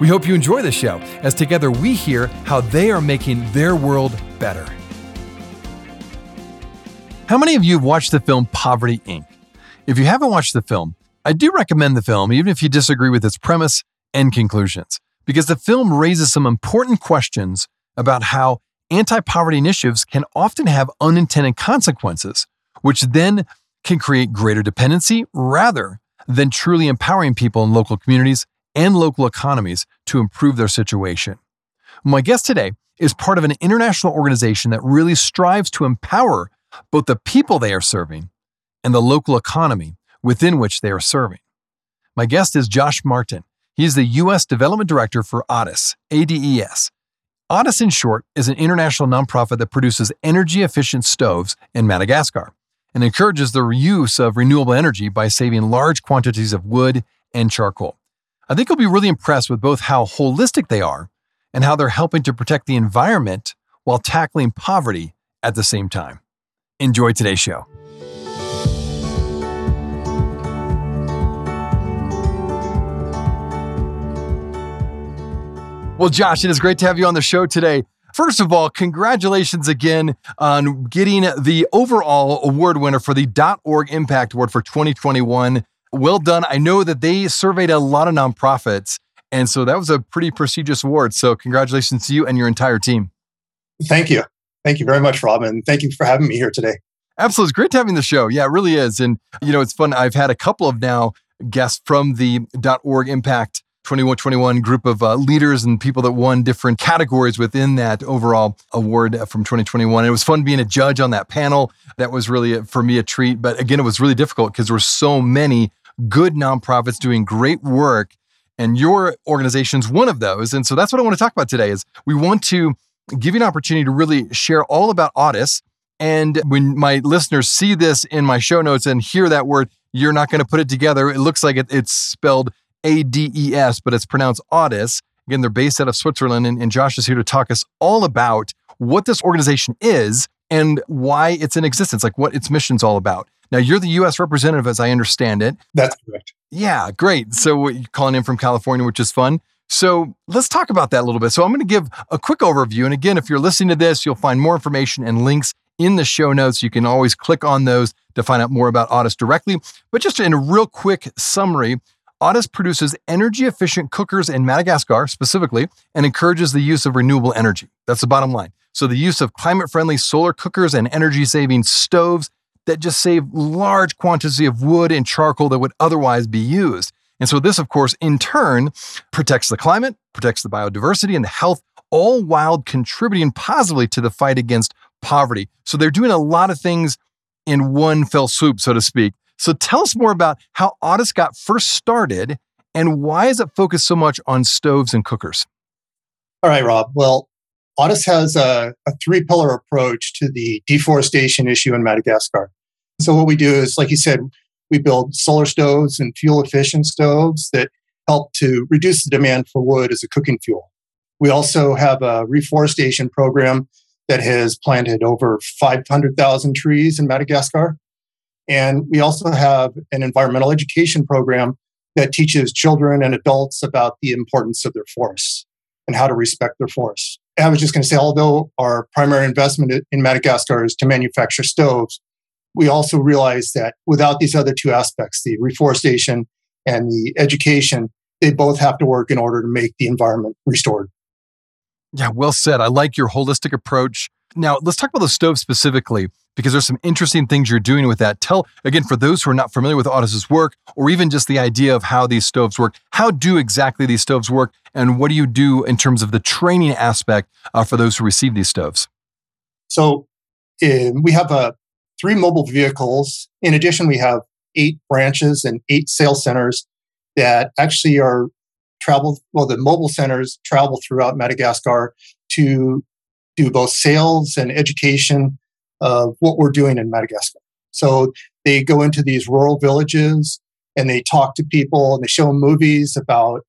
We hope you enjoy the show as together we hear how they are making their world better. How many of you have watched the film Poverty Inc.? If you haven't watched the film, I do recommend the film, even if you disagree with its premise and conclusions, because the film raises some important questions about how anti poverty initiatives can often have unintended consequences, which then can create greater dependency rather than truly empowering people in local communities and local economies to improve their situation. My guest today is part of an international organization that really strives to empower both the people they are serving and the local economy within which they are serving. My guest is Josh Martin. He is the U.S. Development Director for ADES, ADES. ADES, in short, is an international nonprofit that produces energy efficient stoves in Madagascar and encourages the use of renewable energy by saving large quantities of wood and charcoal. I think you'll be really impressed with both how holistic they are and how they're helping to protect the environment while tackling poverty at the same time. Enjoy today's show. Well, Josh, it is great to have you on the show today. First of all, congratulations again on getting the overall award winner for the .org Impact Award for 2021 well done. I know that they surveyed a lot of nonprofits, and so that was a pretty prestigious award. So, congratulations to you and your entire team. Thank you. Thank you very much, Robin. Thank you for having me here today. Absolutely. It's great having the show. Yeah, it really is. And, you know, it's fun. I've had a couple of now guests from the .org Impact 2121 group of uh, leaders and people that won different categories within that overall award from 2021. it was fun being a judge on that panel. That was really, for me, a treat. But again, it was really difficult because there were so many good nonprofits doing great work and your organization's one of those and so that's what i want to talk about today is we want to give you an opportunity to really share all about Audis. and when my listeners see this in my show notes and hear that word you're not going to put it together it looks like it, it's spelled a-d-e-s but it's pronounced Audis. again they're based out of switzerland and, and josh is here to talk us all about what this organization is and why it's in existence like what its mission's all about now, you're the U.S. representative, as I understand it. That's correct. Yeah, great. So you're calling in from California, which is fun. So let's talk about that a little bit. So I'm going to give a quick overview. And again, if you're listening to this, you'll find more information and links in the show notes. You can always click on those to find out more about ADES directly. But just in a real quick summary, ADES produces energy efficient cookers in Madagascar specifically and encourages the use of renewable energy. That's the bottom line. So the use of climate friendly solar cookers and energy saving stoves that just save large quantities of wood and charcoal that would otherwise be used. And so, this, of course, in turn protects the climate, protects the biodiversity and the health, all while contributing positively to the fight against poverty. So, they're doing a lot of things in one fell swoop, so to speak. So, tell us more about how ADES got first started and why is it focused so much on stoves and cookers? All right, Rob. Well, ADES has a, a three pillar approach to the deforestation issue in Madagascar. So, what we do is, like you said, we build solar stoves and fuel efficient stoves that help to reduce the demand for wood as a cooking fuel. We also have a reforestation program that has planted over 500,000 trees in Madagascar. And we also have an environmental education program that teaches children and adults about the importance of their forests and how to respect their forests. I was just going to say, although our primary investment in Madagascar is to manufacture stoves, we also realize that without these other two aspects, the reforestation and the education, they both have to work in order to make the environment restored. Yeah, well said. I like your holistic approach. Now, let's talk about the stove specifically because there's some interesting things you're doing with that. Tell again for those who are not familiar with ADES's work or even just the idea of how these stoves work. How do exactly these stoves work and what do you do in terms of the training aspect uh, for those who receive these stoves? So, um, we have a three mobile vehicles. In addition, we have eight branches and eight sales centers that actually are travel, well, the mobile centers travel throughout Madagascar to do both sales and education of what we're doing in Madagascar. So they go into these rural villages and they talk to people and they show them movies about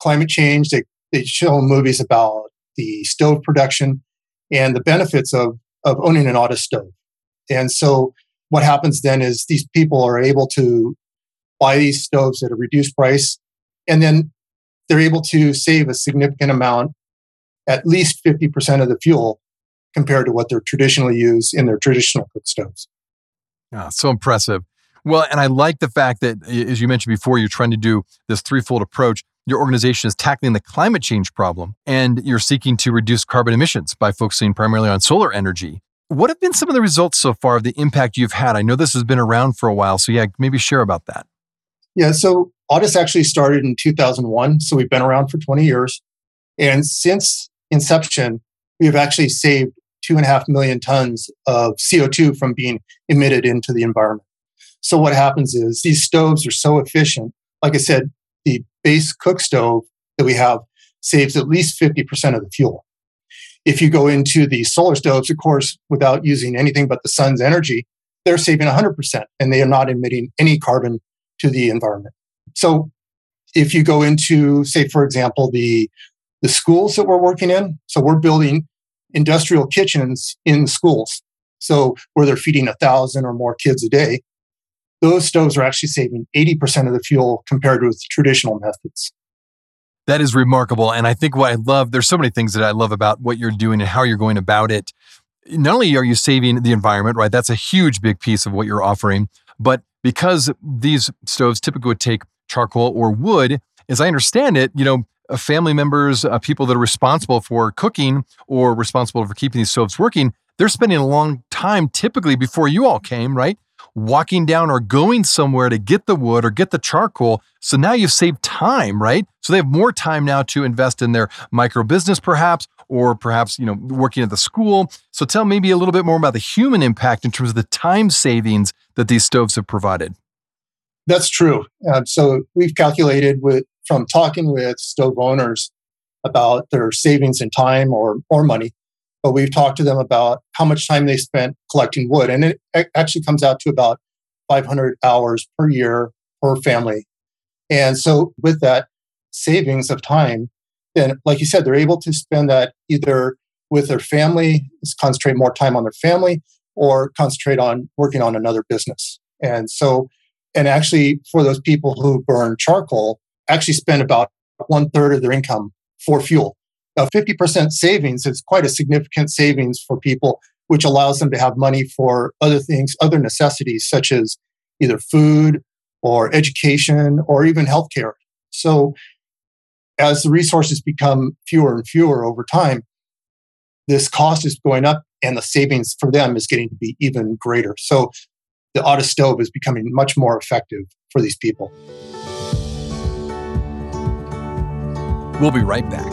climate change. They, they show movies about the stove production and the benefits of, of owning an auto stove. And so what happens then is these people are able to buy these stoves at a reduced price and then they're able to save a significant amount, at least 50% of the fuel compared to what they're traditionally used in their traditional cook stoves. Oh, so impressive. Well, and I like the fact that, as you mentioned before, you're trying to do this threefold approach. Your organization is tackling the climate change problem and you're seeking to reduce carbon emissions by focusing primarily on solar energy. What have been some of the results so far of the impact you've had? I know this has been around for a while, so yeah, maybe share about that. Yeah, so Audis actually started in 2001, so we've been around for 20 years. And since inception, we've actually saved two and a half million tons of CO2 from being emitted into the environment. So what happens is these stoves are so efficient. Like I said, the base cook stove that we have saves at least 50% of the fuel. If you go into the solar stoves, of course, without using anything but the sun's energy, they're saving 100% and they are not emitting any carbon to the environment. So if you go into, say, for example, the, the schools that we're working in, so we're building industrial kitchens in schools. So where they're feeding a thousand or more kids a day, those stoves are actually saving 80% of the fuel compared with traditional methods. That is remarkable. And I think what I love, there's so many things that I love about what you're doing and how you're going about it. Not only are you saving the environment, right? That's a huge, big piece of what you're offering. But because these stoves typically would take charcoal or wood, as I understand it, you know, family members, uh, people that are responsible for cooking or responsible for keeping these stoves working, they're spending a long time typically before you all came, right? Walking down or going somewhere to get the wood or get the charcoal. So now you've saved time, right? So they have more time now to invest in their micro business, perhaps, or perhaps, you know, working at the school. So tell maybe a little bit more about the human impact in terms of the time savings that these stoves have provided. That's true. Uh, so we've calculated with from talking with stove owners about their savings in time or, or money, but we've talked to them about how much time they spent collecting wood. And it actually comes out to about 500 hours per year per family. And so with that savings of time, then like you said, they're able to spend that either with their family, concentrate more time on their family, or concentrate on working on another business. And so, and actually for those people who burn charcoal, actually spend about one third of their income for fuel. Now, 50% savings is quite a significant savings for people, which allows them to have money for other things, other necessities, such as either food or education or even healthcare. So, as the resources become fewer and fewer over time, this cost is going up and the savings for them is getting to be even greater. So, the auto stove is becoming much more effective for these people. We'll be right back.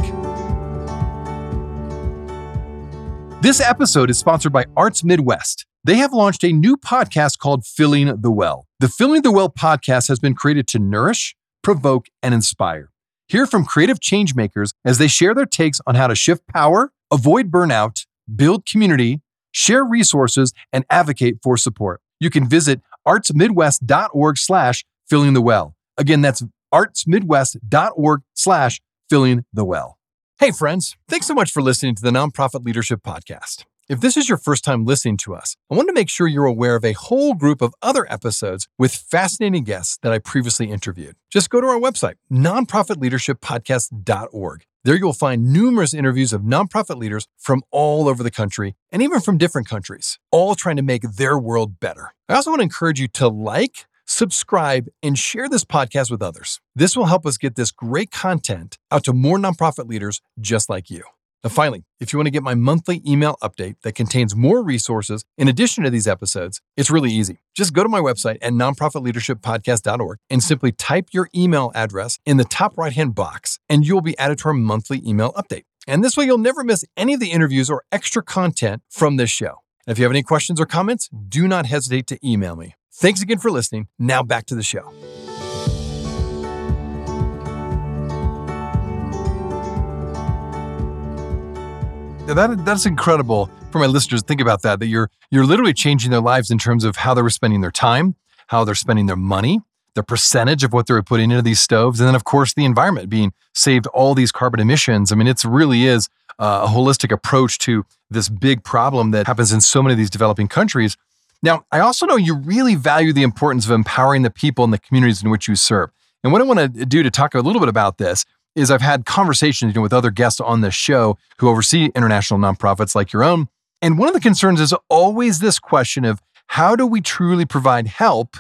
This episode is sponsored by Arts Midwest. They have launched a new podcast called Filling the Well. The Filling the Well podcast has been created to nourish, provoke, and inspire. Hear from creative changemakers as they share their takes on how to shift power, avoid burnout, build community, share resources, and advocate for support. You can visit artsmidwest.org slash filling the well. Again, that's artsmidwest.org slash filling the well. Hey, friends, thanks so much for listening to the Nonprofit Leadership Podcast. If this is your first time listening to us, I want to make sure you're aware of a whole group of other episodes with fascinating guests that I previously interviewed. Just go to our website, nonprofitleadershippodcast.org. There you'll find numerous interviews of nonprofit leaders from all over the country and even from different countries, all trying to make their world better. I also want to encourage you to like, subscribe, and share this podcast with others. This will help us get this great content out to more nonprofit leaders just like you. Now, finally, if you want to get my monthly email update that contains more resources in addition to these episodes, it's really easy. Just go to my website at nonprofitleadershippodcast.org and simply type your email address in the top right hand box, and you'll be added to our monthly email update. And this way, you'll never miss any of the interviews or extra content from this show. If you have any questions or comments, do not hesitate to email me. Thanks again for listening. Now back to the show. That, that's incredible for my listeners. Think about that, that you're, you're literally changing their lives in terms of how they were spending their time, how they're spending their money, the percentage of what they're putting into these stoves, and then, of course, the environment being saved all these carbon emissions. I mean, it really is uh, a holistic approach to this big problem that happens in so many of these developing countries now, I also know you really value the importance of empowering the people in the communities in which you serve. And what I want to do to talk a little bit about this is I've had conversations you know, with other guests on this show who oversee international nonprofits like your own. And one of the concerns is always this question of how do we truly provide help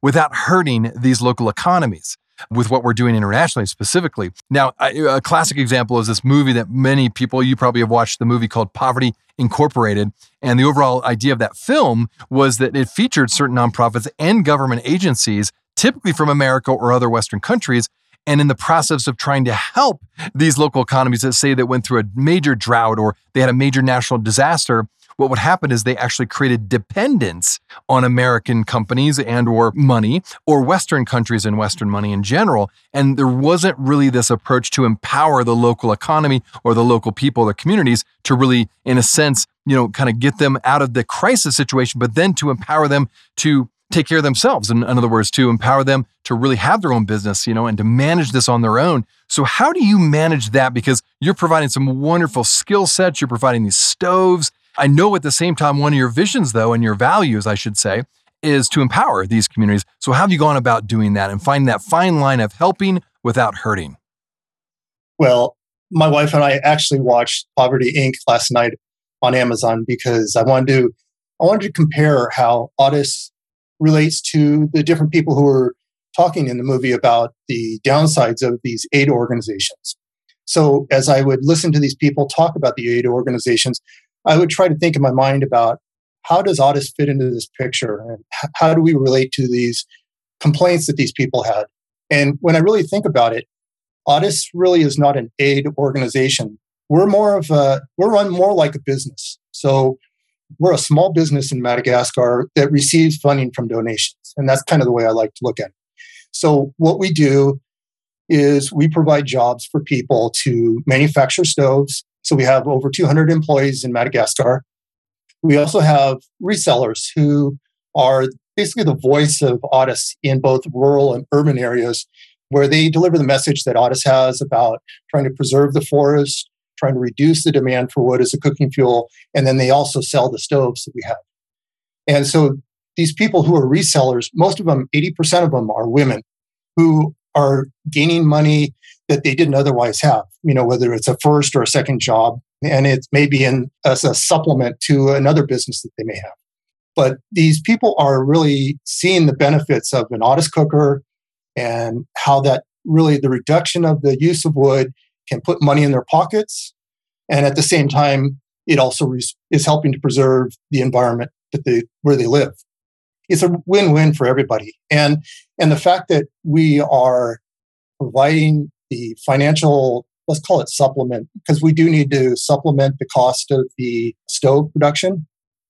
without hurting these local economies? With what we're doing internationally specifically. Now, a classic example is this movie that many people, you probably have watched the movie called Poverty Incorporated. And the overall idea of that film was that it featured certain nonprofits and government agencies, typically from America or other Western countries, and in the process of trying to help these local economies that say that went through a major drought or they had a major national disaster, what would happen is they actually created dependence on American companies and or money or Western countries and Western money in general. And there wasn't really this approach to empower the local economy or the local people, the communities to really, in a sense, you know, kind of get them out of the crisis situation, but then to empower them to take care of themselves. In, in other words, to empower them to really have their own business, you know, and to manage this on their own. So, how do you manage that? Because you're providing some wonderful skill sets, you're providing these stoves, I know at the same time, one of your visions, though, and your values, I should say, is to empower these communities. So, how have you gone about doing that and finding that fine line of helping without hurting? Well, my wife and I actually watched Poverty Inc. last night on Amazon because I wanted to I wanted to compare how Audis relates to the different people who were talking in the movie about the downsides of these aid organizations. So as I would listen to these people talk about the aid organizations, I would try to think in my mind about how does Audis fit into this picture and how do we relate to these complaints that these people had. And when I really think about it, Audis really is not an aid organization. We're more of a, we're run more like a business. So we're a small business in Madagascar that receives funding from donations. And that's kind of the way I like to look at it. So what we do is we provide jobs for people to manufacture stoves so we have over 200 employees in Madagascar. We also have resellers who are basically the voice of Audis in both rural and urban areas, where they deliver the message that Audis has about trying to preserve the forest, trying to reduce the demand for wood as a cooking fuel, and then they also sell the stoves that we have. And so these people who are resellers, most of them, 80% of them are women who are gaining money that they didn't otherwise have, you know, whether it's a first or a second job. And it may be in, as a supplement to another business that they may have. But these people are really seeing the benefits of an Audis cooker and how that really the reduction of the use of wood can put money in their pockets. And at the same time, it also is helping to preserve the environment that they, where they live. It's a win-win for everybody. And, and the fact that we are providing the financial, let's call it supplement, because we do need to supplement the cost of the stove production.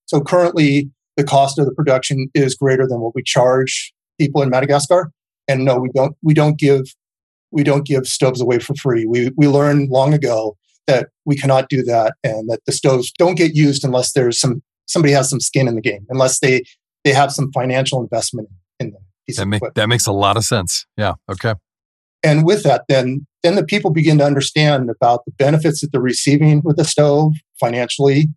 So currently, the cost of the production is greater than what we charge people in Madagascar. And no, we don't. We don't give. We don't give stoves away for free. We we learned long ago that we cannot do that, and that the stoves don't get used unless there's some somebody has some skin in the game, unless they they have some financial investment in them. That, make, that makes a lot of sense. Yeah. Okay and with that then then the people begin to understand about the benefits that they're receiving with the stove financially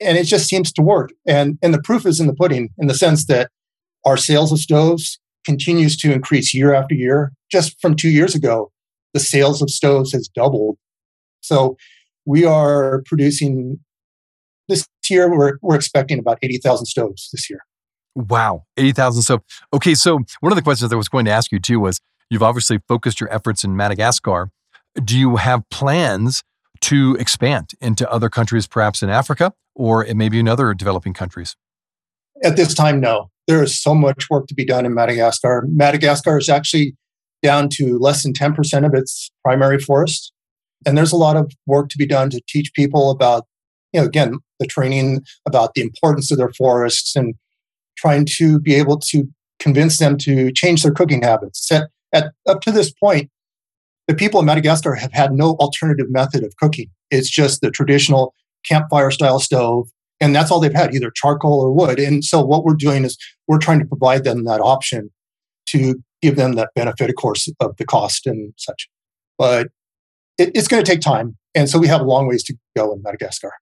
and it just seems to work and and the proof is in the pudding in the sense that our sales of stoves continues to increase year after year just from 2 years ago the sales of stoves has doubled so we are producing this year we're, we're expecting about 80,000 stoves this year wow 80,000 So, okay so one of the questions i was going to ask you too was You've obviously focused your efforts in Madagascar. Do you have plans to expand into other countries, perhaps in Africa or maybe in other developing countries? At this time, no. There is so much work to be done in Madagascar. Madagascar is actually down to less than 10% of its primary forest. And there's a lot of work to be done to teach people about, you know, again, the training about the importance of their forests and trying to be able to convince them to change their cooking habits, set at, up to this point, the people of Madagascar have had no alternative method of cooking. It's just the traditional campfire style stove. And that's all they've had, either charcoal or wood. And so what we're doing is we're trying to provide them that option to give them that benefit, of course, of the cost and such. But it, it's going to take time. And so we have a long ways to go in Madagascar.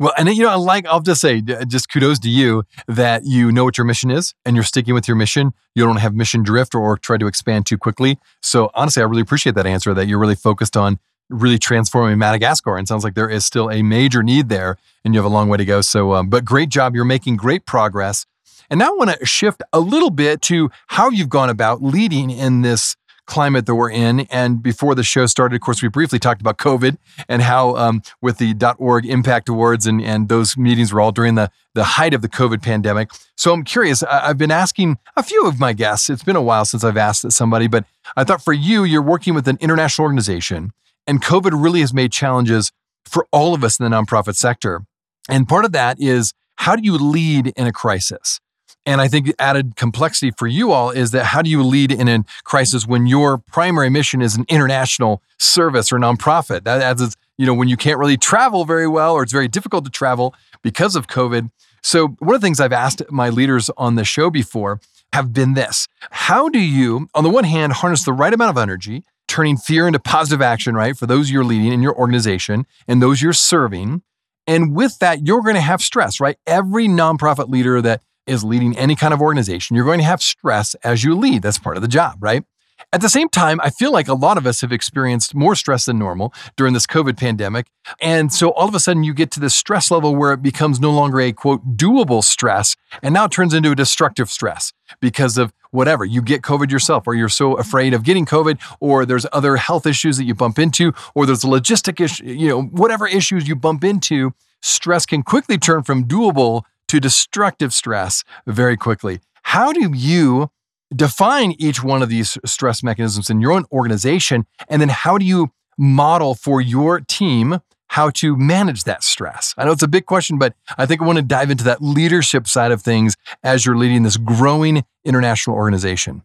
Well, and you know, I like, I'll just say, just kudos to you that you know what your mission is and you're sticking with your mission. You don't have mission drift or try to expand too quickly. So, honestly, I really appreciate that answer that you're really focused on really transforming Madagascar. And sounds like there is still a major need there and you have a long way to go. So, um, but great job. You're making great progress. And now I want to shift a little bit to how you've gone about leading in this climate that we're in. And before the show started, of course, we briefly talked about COVID and how um, with the .org Impact Awards and, and those meetings were all during the, the height of the COVID pandemic. So I'm curious, I, I've been asking a few of my guests, it's been a while since I've asked somebody, but I thought for you, you're working with an international organization and COVID really has made challenges for all of us in the nonprofit sector. And part of that is how do you lead in a crisis? And I think added complexity for you all is that how do you lead in a crisis when your primary mission is an international service or nonprofit? That adds, you know, when you can't really travel very well or it's very difficult to travel because of COVID. So, one of the things I've asked my leaders on the show before have been this How do you, on the one hand, harness the right amount of energy, turning fear into positive action, right, for those you're leading in your organization and those you're serving? And with that, you're going to have stress, right? Every nonprofit leader that is leading any kind of organization, you're going to have stress as you lead. That's part of the job, right? At the same time, I feel like a lot of us have experienced more stress than normal during this COVID pandemic. And so all of a sudden, you get to this stress level where it becomes no longer a quote, doable stress, and now it turns into a destructive stress because of whatever. You get COVID yourself, or you're so afraid of getting COVID, or there's other health issues that you bump into, or there's a logistic issue, you know, whatever issues you bump into, stress can quickly turn from doable to destructive stress very quickly. How do you define each one of these stress mechanisms in your own organization? And then how do you model for your team how to manage that stress? I know it's a big question, but I think I want to dive into that leadership side of things as you're leading this growing international organization.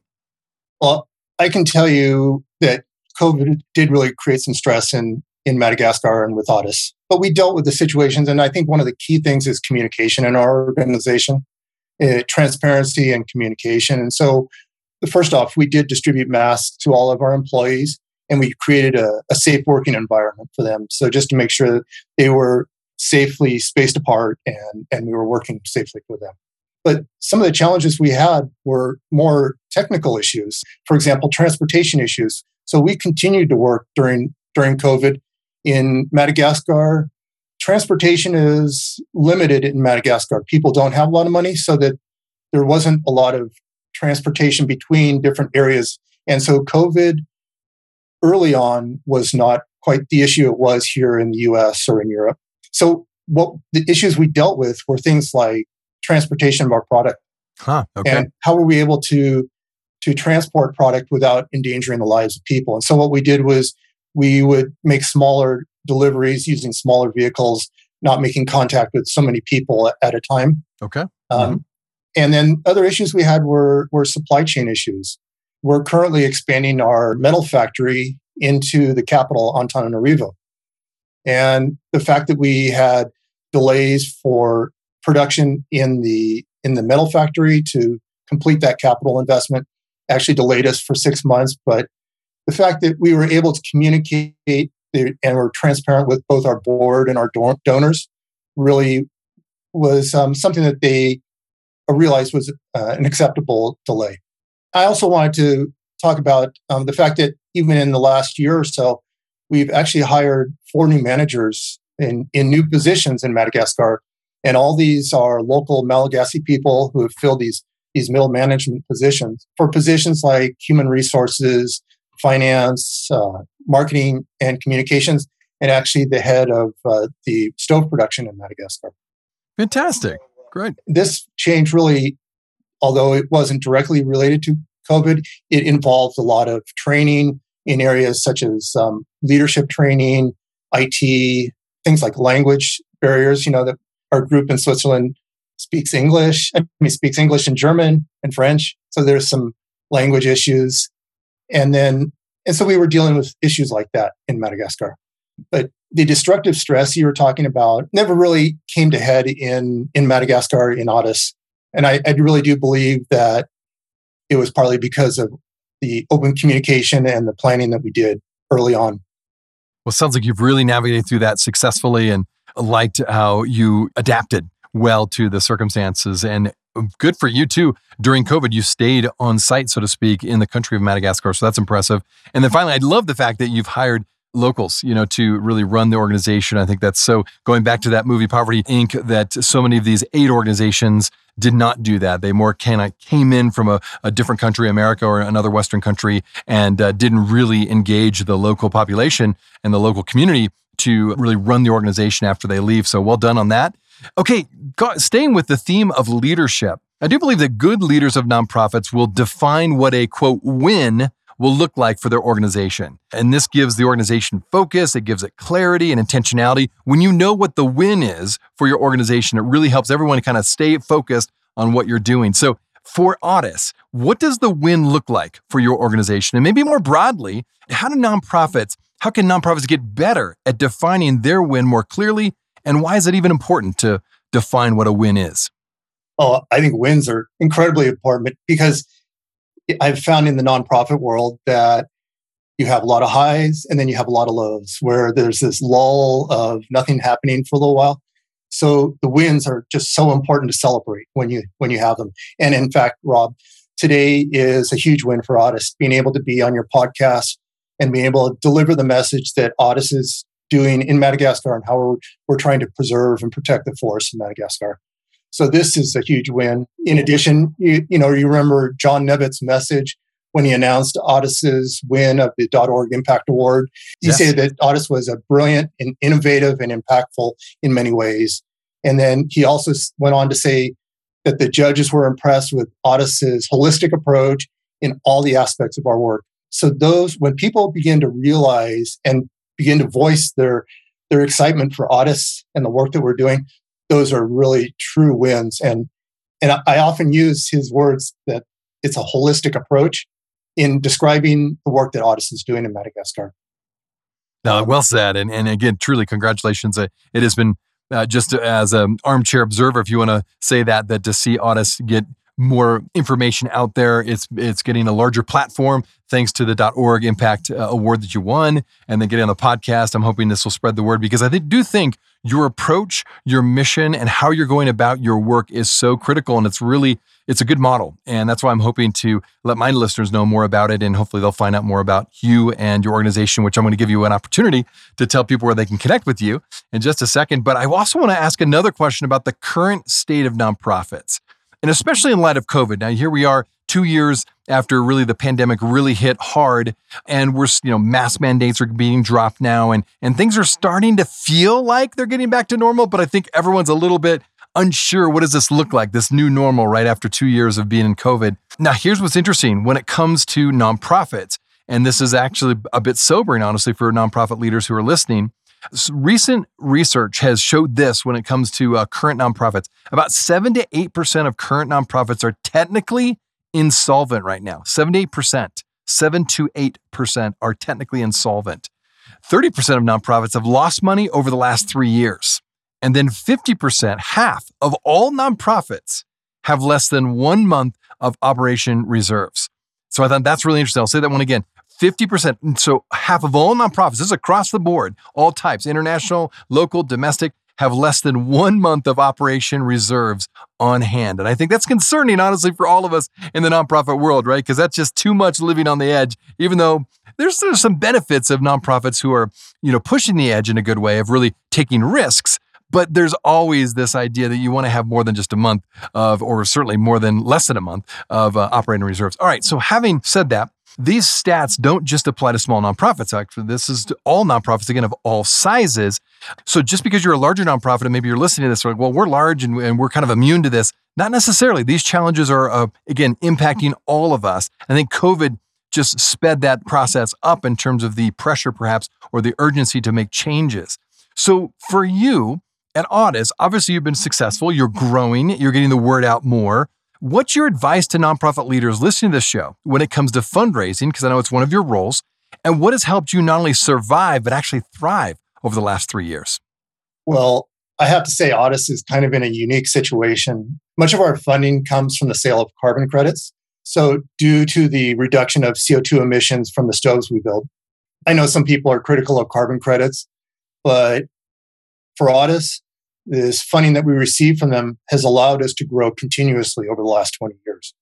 Well, I can tell you that COVID did really create some stress in, in Madagascar and with Audis but we dealt with the situations. And I think one of the key things is communication in our organization, uh, transparency and communication. And so, first off, we did distribute masks to all of our employees and we created a, a safe working environment for them. So, just to make sure that they were safely spaced apart and, and we were working safely with them. But some of the challenges we had were more technical issues. For example, transportation issues. So we continued to work during during COVID in Madagascar, transportation is limited in Madagascar. People don't have a lot of money, so that there wasn't a lot of transportation between different areas. And so COVID early on was not quite the issue it was here in the US or in Europe. So what the issues we dealt with were things like transportation of our product. Huh, okay. And how were we able to to transport product without endangering the lives of people? And so what we did was we would make smaller deliveries using smaller vehicles, not making contact with so many people at a time. Okay. Um, mm-hmm. And then other issues we had were, were supply chain issues. We're currently expanding our metal factory into the capital, Antananarivo. And the fact that we had delays for production in the in the metal factory to complete that capital investment actually delayed us for six months, but the fact that we were able to communicate and were transparent with both our board and our donors really was um, something that they realized was uh, an acceptable delay. I also wanted to talk about um, the fact that even in the last year or so, we've actually hired four new managers in, in new positions in Madagascar. And all these are local Malagasy people who have filled these, these middle management positions for positions like human resources, finance, uh, marketing, and communications, and actually the head of uh, the stove production in Madagascar. Fantastic. Great. This change really, although it wasn't directly related to COVID, it involved a lot of training in areas such as um, leadership training, IT, things like language barriers. You know, that our group in Switzerland speaks English, I mean, speaks English and German and French. So there's some language issues. And then, and so we were dealing with issues like that in Madagascar. But the destructive stress you were talking about never really came to head in, in Madagascar in Addis. And I, I really do believe that it was partly because of the open communication and the planning that we did early on. Well, sounds like you've really navigated through that successfully and liked how you adapted well to the circumstances. And good for you too. During COVID, you stayed on site, so to speak, in the country of Madagascar. So that's impressive. And then finally, I love the fact that you've hired locals, you know, to really run the organization. I think that's so going back to that movie Poverty Inc. that so many of these aid organizations did not do that. They more kind of came in from a, a, different country, America or another Western country, and uh, didn't really engage the local population and the local community to really run the organization after they leave. So well done on that. Okay, staying with the theme of leadership, I do believe that good leaders of nonprofits will define what a quote win will look like for their organization. And this gives the organization focus, it gives it clarity and intentionality. When you know what the win is for your organization, it really helps everyone kind of stay focused on what you're doing. So, for Audis, what does the win look like for your organization? And maybe more broadly, how do nonprofits, how can nonprofits get better at defining their win more clearly? And why is it even important to define what a win is? Oh, I think wins are incredibly important because I've found in the nonprofit world that you have a lot of highs and then you have a lot of lows where there's this lull of nothing happening for a little while. So the wins are just so important to celebrate when you when you have them. And in fact, Rob, today is a huge win for Audis, being able to be on your podcast and being able to deliver the message that Audis is doing in Madagascar and how we're, we're trying to preserve and protect the forests in Madagascar. So this is a huge win. In addition, you, you know, you remember Jon Nevett's message when he announced Audis's win of the .org Impact Award. He yes. said that Audis was a brilliant and innovative and impactful in many ways. And then he also went on to say that the judges were impressed with Audis's holistic approach in all the aspects of our work. So those, when people begin to realize and begin to voice their their excitement for Audis and the work that we're doing, those are really true wins. And and I, often use his words that it's a holistic approach in describing the work that Audis is doing in Madagascar. No, well said. And and again, truly congratulations. Uh, it has been uh, just as an armchair observer, if you want to say that, that to see Audis get more information out there. It's it's getting a larger platform thanks to the .org Impact uh, Award that you won, and then getting on the podcast. I'm hoping this will spread the word because I do think your approach, your mission, and how you're going about your work is so critical, and it's really it's a good model, and that's why I'm hoping to let my listeners know more about it, and hopefully they'll find out more about you and your organization. Which I'm going to give you an opportunity to tell people where they can connect with you in just a second. But I also want to ask another question about the current state of nonprofits. And especially in light of COVID. Now, here we are two years after really the pandemic really hit hard and we're you know mask mandates are being dropped now and and things are starting to feel like they're getting back to normal but i think everyone's a little bit unsure what does this look like this new normal right after 2 years of being in covid now here's what's interesting when it comes to nonprofits and this is actually a bit sobering honestly for nonprofit leaders who are listening Recent research has showed this when it comes to uh, current nonprofits. About 7 to 8% of current nonprofits are technically insolvent right now. 78%, 7 to 8% are technically insolvent. 30% of nonprofits have lost money over the last three years. And then 50%, half of all nonprofits, have less than one month of operation reserves. So I thought that's really interesting. I'll say that one again. 50%. So half of all nonprofits, this is across the board, all types, international, local, domestic, have less than one month of operation reserves on hand. And I think that's concerning, honestly, for all of us in the nonprofit world, right? Because that's just too much living on the edge, even though there's, there's some benefits of nonprofits who are, you know, pushing the edge in a good way of really taking risks. But there's always this idea that you want to have more than just a month of, or certainly more than less than a month of uh, operating reserves. All right. So having said that, these stats don't just apply to small nonprofits. Actually, this is all nonprofits, again, of all sizes. So just because you're a larger nonprofit and maybe you're listening to this, like, well, we're large and, and we're kind of immune to this. Not necessarily. These challenges are, uh, again, impacting all of us. I think COVID just sped that process up in terms of the pressure, perhaps, or the urgency to make changes. So for you at Audis, obviously you've been successful. You're growing. You're getting the word out more. What's your advice to nonprofit leaders listening to this show when it comes to fundraising? Because I know it's one of your roles. And what has helped you not only survive, but actually thrive over the last three years? Well, I have to say, Audis is kind of in a unique situation. Much of our funding comes from the sale of carbon credits. So, due to the reduction of CO2 emissions from the stoves we build, I know some people are critical of carbon credits, but for Audis, this funding that we receive from them has allowed us to grow continuously over the last 20 years.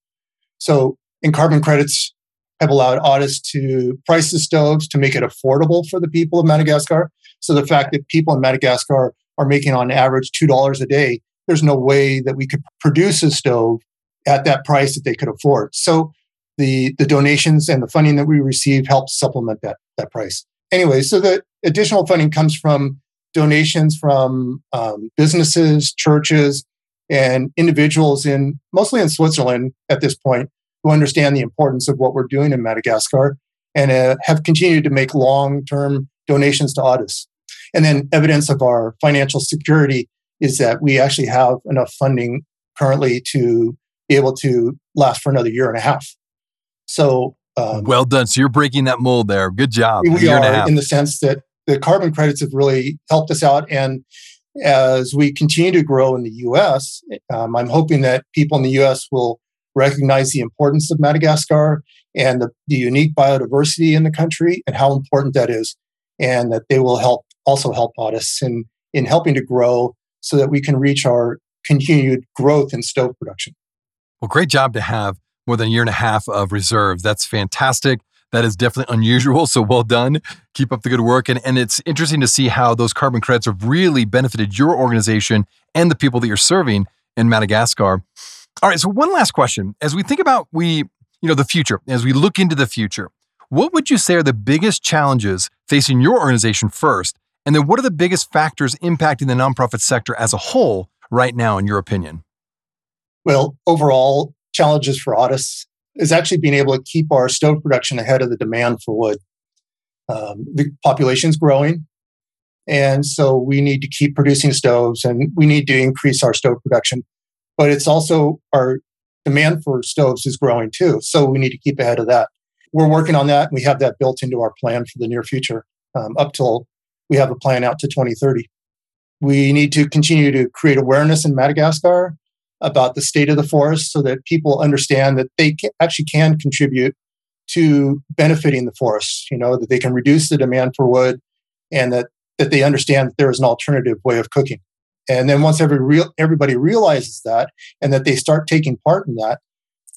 So, in carbon credits have allowed Audis to price the stoves to make it affordable for the people of Madagascar. So, the fact that people in Madagascar are making on average $2 a day, there's no way that we could produce a stove at that price that they could afford. So, the, the donations and the funding that we receive helps supplement that, that price. Anyway, so the additional funding comes from donations from um, businesses, churches, and individuals in mostly in Switzerland at this point who understand the importance of what we're doing in Madagascar and uh, have continued to make long-term donations to Audis. And then evidence of our financial security is that we actually have enough funding currently to be able to last for another year and a half. So um, well done. So you're breaking that mold there. Good job. We are in the sense that the carbon credits have really helped us out. And as we continue to grow in the US, um, I'm hoping that people in the US will recognize the importance of Madagascar and the, the unique biodiversity in the country and how important that is. And that they will help also help us in, in helping to grow so that we can reach our continued growth in stove production. Well, great job to have more than a year and a half of reserves. That's fantastic. That is definitely unusual. So well done. Keep up the good work. And, and it's interesting to see how those carbon credits have really benefited your organization and the people that you're serving in Madagascar. All right. So one last question. As we think about we, you know, the future, as we look into the future, what would you say are the biggest challenges facing your organization first? And then what are the biggest factors impacting the nonprofit sector as a whole right now, in your opinion? Well, overall, challenges for Audis is actually being able to keep our stove production ahead of the demand for wood. Um, the population's growing, and so we need to keep producing stoves, and we need to increase our stove production. But it's also our demand for stoves is growing too, so we need to keep ahead of that. We're working on that, and we have that built into our plan for the near future, um, up till we have a plan out to 2030. We need to continue to create awareness in Madagascar about the state of the forest so that people understand that they actually can contribute to benefiting the forest, you know, that they can reduce the demand for wood and that, that they understand that there is an alternative way of cooking. And then once every real, everybody realizes that and that they start taking part in that,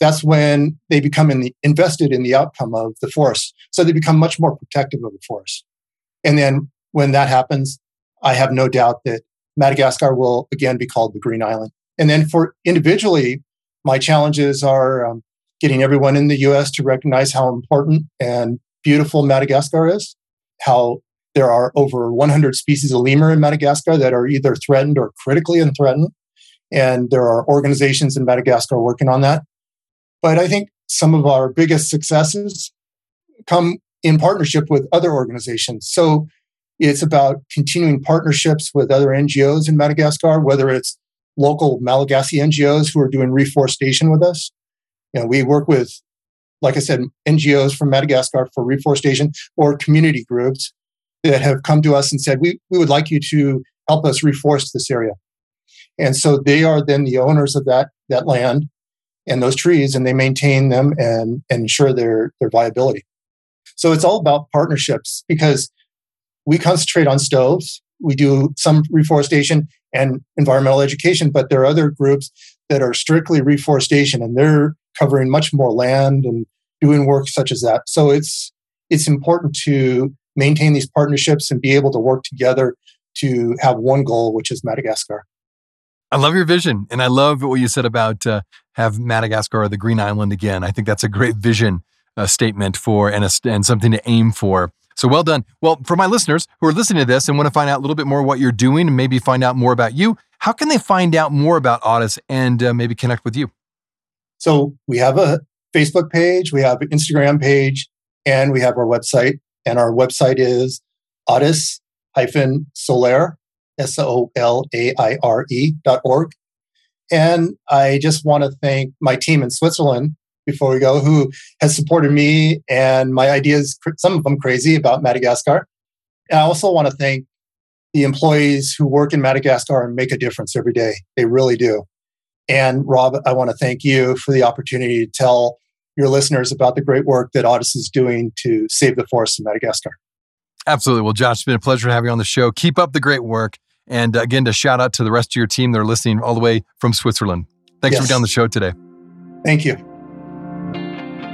that's when they become in the, invested in the outcome of the forest. So they become much more protective of the forest. And then when that happens, I have no doubt that Madagascar will again be called the Green Island. And then for individually, my challenges are um, getting everyone in the US to recognize how important and beautiful Madagascar is, how there are over 100 species of lemur in Madagascar that are either threatened or critically threatened. And there are organizations in Madagascar working on that. But I think some of our biggest successes come in partnership with other organizations. So it's about continuing partnerships with other NGOs in Madagascar, whether it's local Malagasy NGOs who are doing reforestation with us. You know, we work with, like I said, NGOs from Madagascar for reforestation or community groups that have come to us and said, we, we would like you to help us reforest this area. And so they are then the owners of that, that land and those trees, and they maintain them and, and ensure their, their viability. So it's all about partnerships because we concentrate on stoves. We do some reforestation and environmental education, but there are other groups that are strictly reforestation and they're covering much more land and doing work such as that. So it's it's important to maintain these partnerships and be able to work together to have one goal, which is Madagascar. I love your vision, and I love what you said about uh, have Madagascar or the Green Island again. I think that's a great vision uh, statement for and a, and something to aim for. So well done. Well, for my listeners who are listening to this and want to find out a little bit more what you're doing and maybe find out more about you, how can they find out more about Audis and uh, maybe connect with you? So we have a Facebook page, we have an Instagram page, and we have our website. And our website is audis-solaire, S-O-L-A-I-R-E dot org. And I just want to thank my team in Switzerland before we go, who has supported me and my ideas, some of them crazy about Madagascar. And I also want to thank the employees who work in Madagascar and make a difference every day. They really do. And Rob, I want to thank you for the opportunity to tell your listeners about the great work that Audis is doing to save the forests in Madagascar. Absolutely. Well, Josh, it's been a pleasure to have you on the show. Keep up the great work. And uh, again, to shout out to the rest of your team that are listening all the way from Switzerland. Thanks yes. for being on the show today. Thank you.